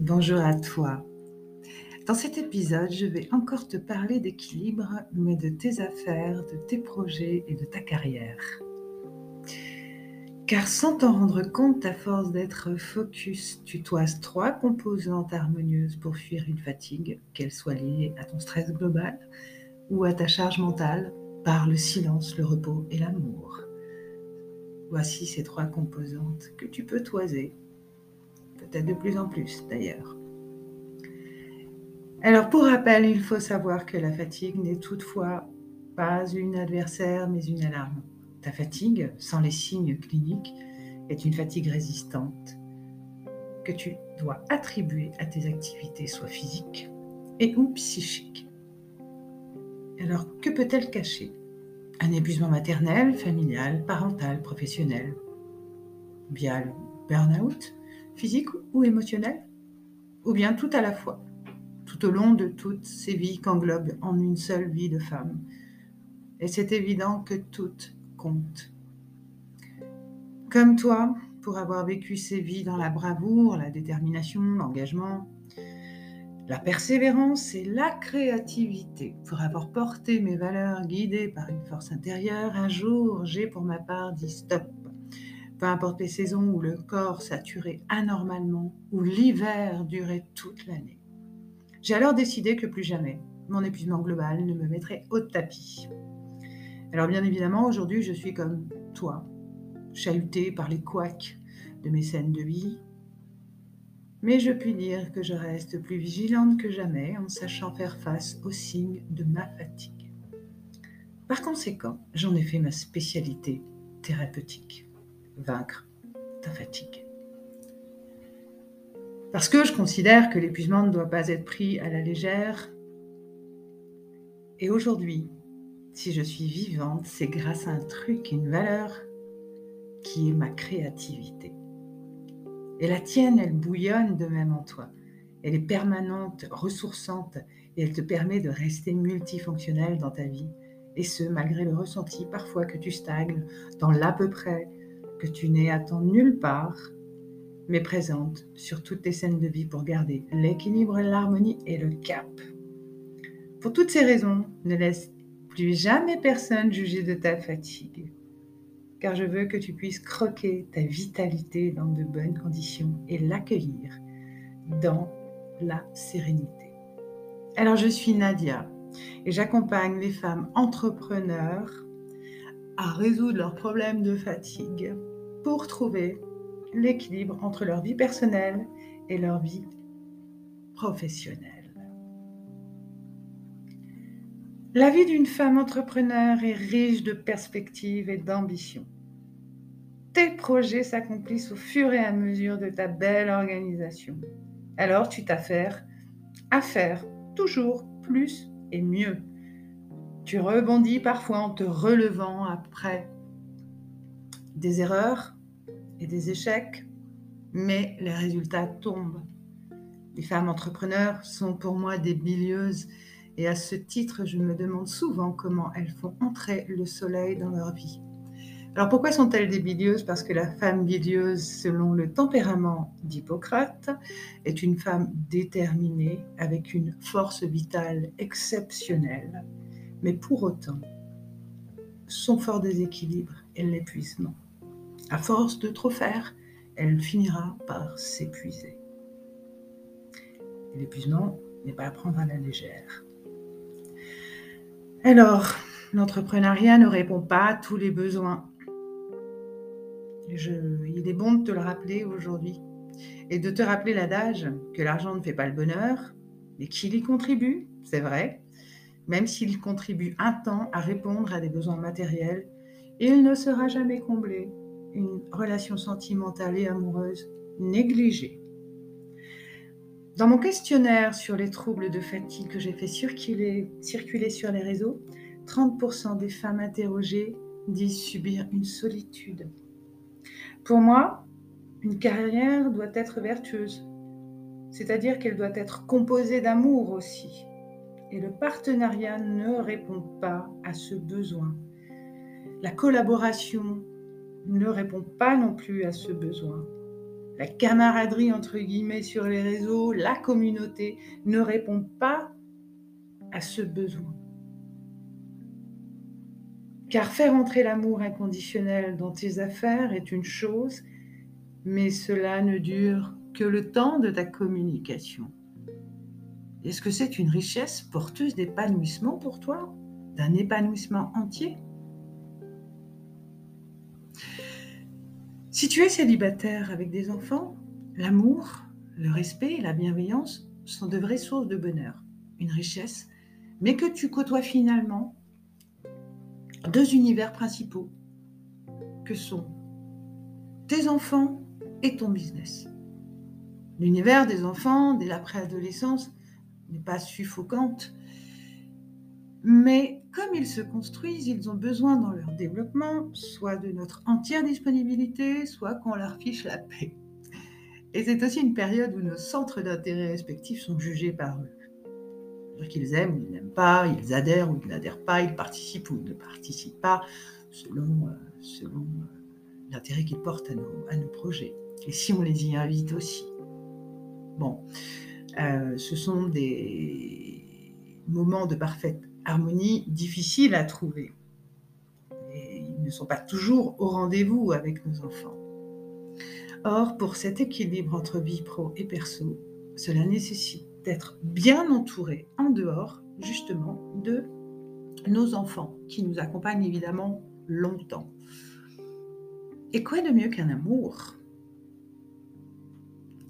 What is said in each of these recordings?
Bonjour à toi. Dans cet épisode, je vais encore te parler d'équilibre, mais de tes affaires, de tes projets et de ta carrière. Car sans t'en rendre compte, à force d'être focus, tu toises trois composantes harmonieuses pour fuir une fatigue, qu'elle soit liée à ton stress global ou à ta charge mentale par le silence, le repos et l'amour. Voici ces trois composantes que tu peux toiser peut-être de plus en plus d'ailleurs. Alors pour rappel, il faut savoir que la fatigue n'est toutefois pas une adversaire mais une alarme. Ta fatigue, sans les signes cliniques, est une fatigue résistante que tu dois attribuer à tes activités, soit physiques et ou psychiques. Alors que peut-elle cacher? Un épuisement maternel, familial, parental, professionnel Via le burn-out? Physique ou émotionnel, ou bien tout à la fois, tout au long de toutes ces vies qu'englobe en une seule vie de femme. Et c'est évident que toutes comptent. Comme toi, pour avoir vécu ces vies dans la bravoure, la détermination, l'engagement, la persévérance et la créativité. Pour avoir porté mes valeurs guidées par une force intérieure, un jour j'ai pour ma part dit stop peu importe les saisons où le corps saturait anormalement, où l'hiver durait toute l'année. J'ai alors décidé que plus jamais mon épuisement global ne me mettrait au tapis. Alors bien évidemment, aujourd'hui, je suis comme toi, chahutée par les couacs de mes scènes de vie. Mais je puis dire que je reste plus vigilante que jamais en sachant faire face aux signes de ma fatigue. Par conséquent, j'en ai fait ma spécialité thérapeutique vaincre ta fatigue. Parce que je considère que l'épuisement ne doit pas être pris à la légère. Et aujourd'hui, si je suis vivante, c'est grâce à un truc, une valeur, qui est ma créativité. Et la tienne, elle bouillonne de même en toi. Elle est permanente, ressourçante, et elle te permet de rester multifonctionnel dans ta vie. Et ce, malgré le ressenti parfois que tu stagnes dans l'à peu près, que tu n'es à nulle part, mais présente sur toutes tes scènes de vie pour garder l'équilibre, l'harmonie et le cap. Pour toutes ces raisons, ne laisse plus jamais personne juger de ta fatigue, car je veux que tu puisses croquer ta vitalité dans de bonnes conditions et l'accueillir dans la sérénité. Alors je suis Nadia et j'accompagne les femmes entrepreneurs à résoudre leurs problèmes de fatigue pour trouver l'équilibre entre leur vie personnelle et leur vie professionnelle. La vie d'une femme entrepreneur est riche de perspectives et d'ambitions. Tes projets s'accomplissent au fur et à mesure de ta belle organisation. Alors tu t'affaires à faire toujours plus et mieux. Tu rebondis parfois en te relevant après des erreurs et des échecs, mais les résultats tombent. Les femmes entrepreneurs sont pour moi des bilieuses et à ce titre, je me demande souvent comment elles font entrer le soleil dans leur vie. Alors pourquoi sont-elles des bilieuses? Parce que la femme bilieuse, selon le tempérament d'Hippocrate, est une femme déterminée avec une force vitale exceptionnelle. Mais pour autant, son fort déséquilibre et l'épuisement. À force de trop faire, elle finira par s'épuiser. L'épuisement n'est pas à prendre à la légère. Alors, l'entrepreneuriat ne répond pas à tous les besoins. il est bon de te le rappeler aujourd'hui et de te rappeler l'adage que l'argent ne fait pas le bonheur, mais qu'il y contribue, c'est vrai, même s'il contribue un temps à répondre à des besoins matériels, il ne sera jamais comblé une relation sentimentale et amoureuse négligée. Dans mon questionnaire sur les troubles de fatigue que j'ai fait circuler, circuler sur les réseaux, 30% des femmes interrogées disent subir une solitude. Pour moi, une carrière doit être vertueuse, c'est-à-dire qu'elle doit être composée d'amour aussi. Et le partenariat ne répond pas à ce besoin. La collaboration ne répond pas non plus à ce besoin. la camaraderie entre guillemets sur les réseaux, la communauté ne répond pas à ce besoin. Car faire entrer l'amour inconditionnel dans tes affaires est une chose, mais cela ne dure que le temps de ta communication. Est-ce que c'est une richesse porteuse d'épanouissement pour toi? D'un épanouissement entier? Si tu es célibataire avec des enfants, l'amour, le respect et la bienveillance sont de vraies sources de bonheur, une richesse, mais que tu côtoies finalement deux univers principaux que sont tes enfants et ton business. L'univers des enfants dès la préadolescence n'est pas suffocante, mais comme ils se construisent, ils ont besoin dans leur développement soit de notre entière disponibilité, soit qu'on leur fiche la paix. Et c'est aussi une période où nos centres d'intérêt respectifs sont jugés par eux qu'ils aiment ou ils n'aiment pas, ils adhèrent ou ils n'adhèrent pas, ils participent ou ils ne participent pas, selon, euh, selon euh, l'intérêt qu'ils portent à nos, à nos projets. Et si on les y invite aussi. Bon, euh, ce sont des moments de parfaite harmonie difficiles à trouver. Ils ne sont pas toujours au rendez-vous avec nos enfants. Or, pour cet équilibre entre vie pro et perso, cela nécessite d'être bien entouré en dehors justement de nos enfants qui nous accompagnent évidemment longtemps. Et quoi de mieux qu'un amour?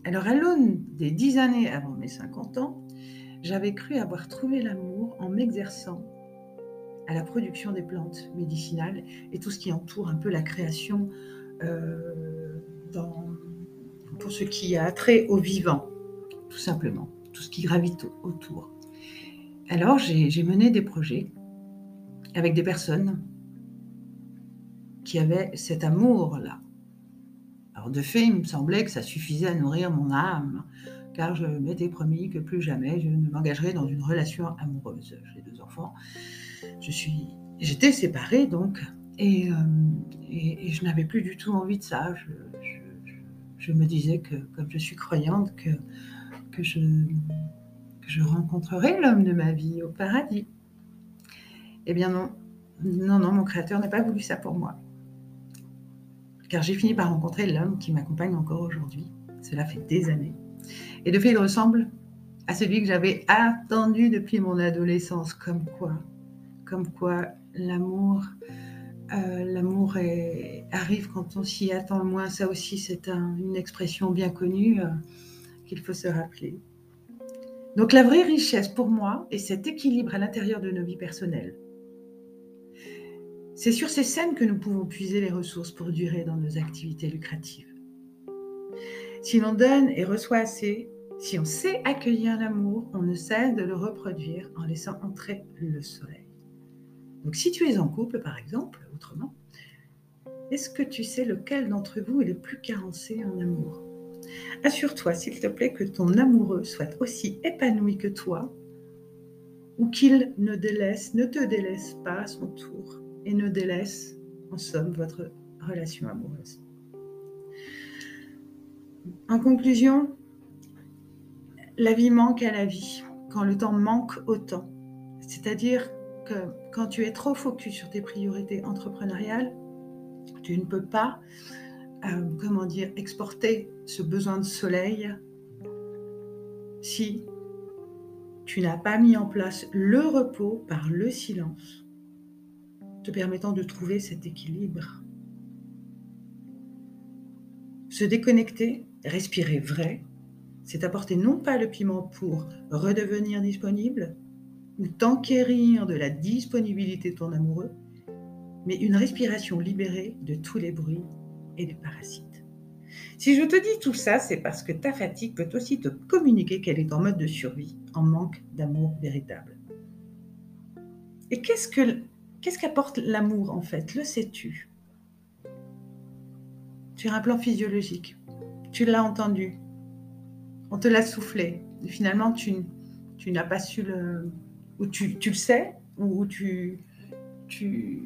Alors à l'aune des dix années avant mes 50 ans, j'avais cru avoir trouvé l'amour en m'exerçant à la production des plantes médicinales et tout ce qui entoure un peu la création euh, pour ce qui a trait au vivant, tout simplement tout ce qui gravite autour. Alors j'ai mené des projets avec des personnes qui avaient cet amour-là. Alors de fait, il me semblait que ça suffisait à nourrir mon âme, car je m'étais promis que plus jamais je ne m'engagerais dans une relation amoureuse. J'ai deux enfants. Je suis, j'étais séparée donc, et, euh, je n'avais plus du tout envie de ça. je, me disais que, comme je suis croyante, que que je, je rencontrerai l'homme de ma vie au paradis. Eh bien non, non, non, mon Créateur n'a pas voulu ça pour moi. Car j'ai fini par rencontrer l'homme qui m'accompagne encore aujourd'hui. Cela fait des années. Et de fait, il ressemble à celui que j'avais attendu depuis mon adolescence. Comme quoi, comme quoi l'amour, euh, l'amour arrive quand on s'y attend le moins. Ça aussi, c'est une expression bien connue. Euh, qu'il faut se rappeler. Donc la vraie richesse pour moi est cet équilibre à l'intérieur de nos vies personnelles. C'est sur ces scènes que nous pouvons puiser les ressources pour durer dans nos activités lucratives. Si l'on donne et reçoit assez, si on sait accueillir l'amour, on ne cesse de le reproduire en laissant entrer le soleil. Donc si tu es en couple, par exemple, autrement, est-ce que tu sais lequel d'entre vous est le plus carencé en amour? Assure-toi, s'il te plaît, que ton amoureux soit aussi épanoui que toi, ou qu'il ne délaisse, ne te délaisse pas à son tour, et ne délaisse, en somme, votre relation amoureuse. En conclusion, la vie manque à la vie quand le temps manque au temps. C'est-à-dire que quand tu es trop focus sur tes priorités entrepreneuriales, tu ne peux pas euh, comment dire, exporter ce besoin de soleil si tu n'as pas mis en place le repos par le silence, te permettant de trouver cet équilibre. Se déconnecter, respirer vrai, c'est apporter non pas le piment pour redevenir disponible ou t'enquérir de la disponibilité de ton amoureux, mais une respiration libérée de tous les bruits et des parasites. Si je te dis tout ça, c'est parce que ta fatigue peut aussi te communiquer qu'elle est en mode de survie, en manque d'amour véritable. Et qu'est-ce que qu'est-ce l'amour en fait? Le sais-tu? Sur un plan physiologique, tu l'as entendu, on te l'a soufflé, finalement tu, n'as pas su le... ou tu, le sais, ou tu, tu,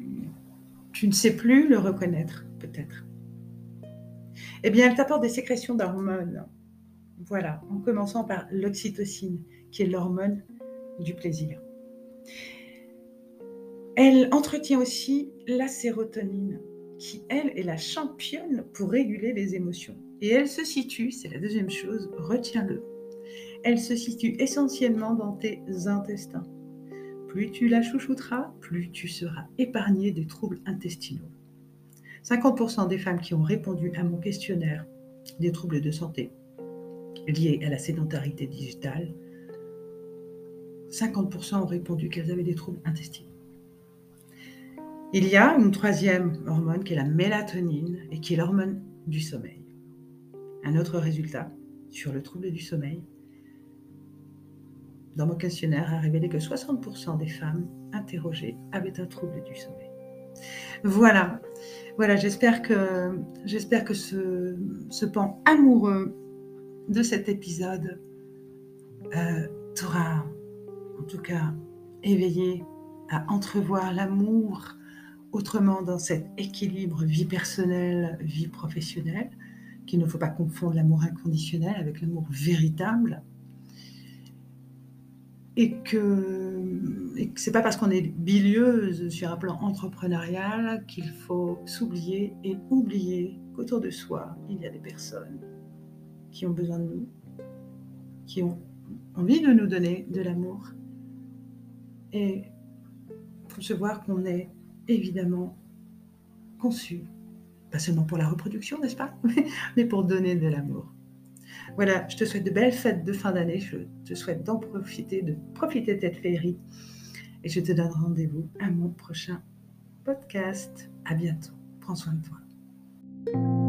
tu ne sais plus le reconnaître peut-être. Eh bien, elle t'apporte des sécrétions d'hormones. Voilà, en commençant par l'oxytocine, qui est l'hormone du plaisir. Elle entretient aussi la sérotonine, qui, elle, est la championne pour réguler les émotions. Et elle se situe, c'est la deuxième chose, retiens-le, elle se situe essentiellement dans tes intestins. Plus tu la chouchouteras, plus tu seras épargné des troubles intestinaux. 50% des femmes qui ont répondu à mon questionnaire des troubles de santé liés à la sédentarité digitale, 50% ont répondu qu'elles avaient des troubles intestinaux. Il y a une troisième hormone qui est la mélatonine et qui est l'hormone du sommeil. Un autre résultat sur le trouble du sommeil, dans mon questionnaire a révélé que 60% des femmes interrogées avaient un trouble du sommeil. Voilà, voilà, j'espère que, j'espère que ce, ce pan amoureux de cet épisode euh, t'aura en tout cas éveillé à entrevoir l'amour autrement dans cet équilibre vie personnelle, vie professionnelle, qu'il ne faut pas confondre l'amour inconditionnel avec l'amour véritable. Et que, que c'est pas parce qu'on est bilieuse sur un plan entrepreneurial qu'il faut s'oublier et oublier qu'autour de soi, il y a des personnes qui ont besoin de nous, qui ont envie de nous donner de l'amour. Et concevoir qu'on est évidemment conçu, pas seulement pour la reproduction, n'est-ce pas, mais pour donner de l'amour. Voilà, je te souhaite de belles fêtes de fin d'année, je te souhaite d'en profiter, de profiter de cette féerie, et je te donne rendez-vous à mon prochain podcast. À bientôt. Prends soin de toi.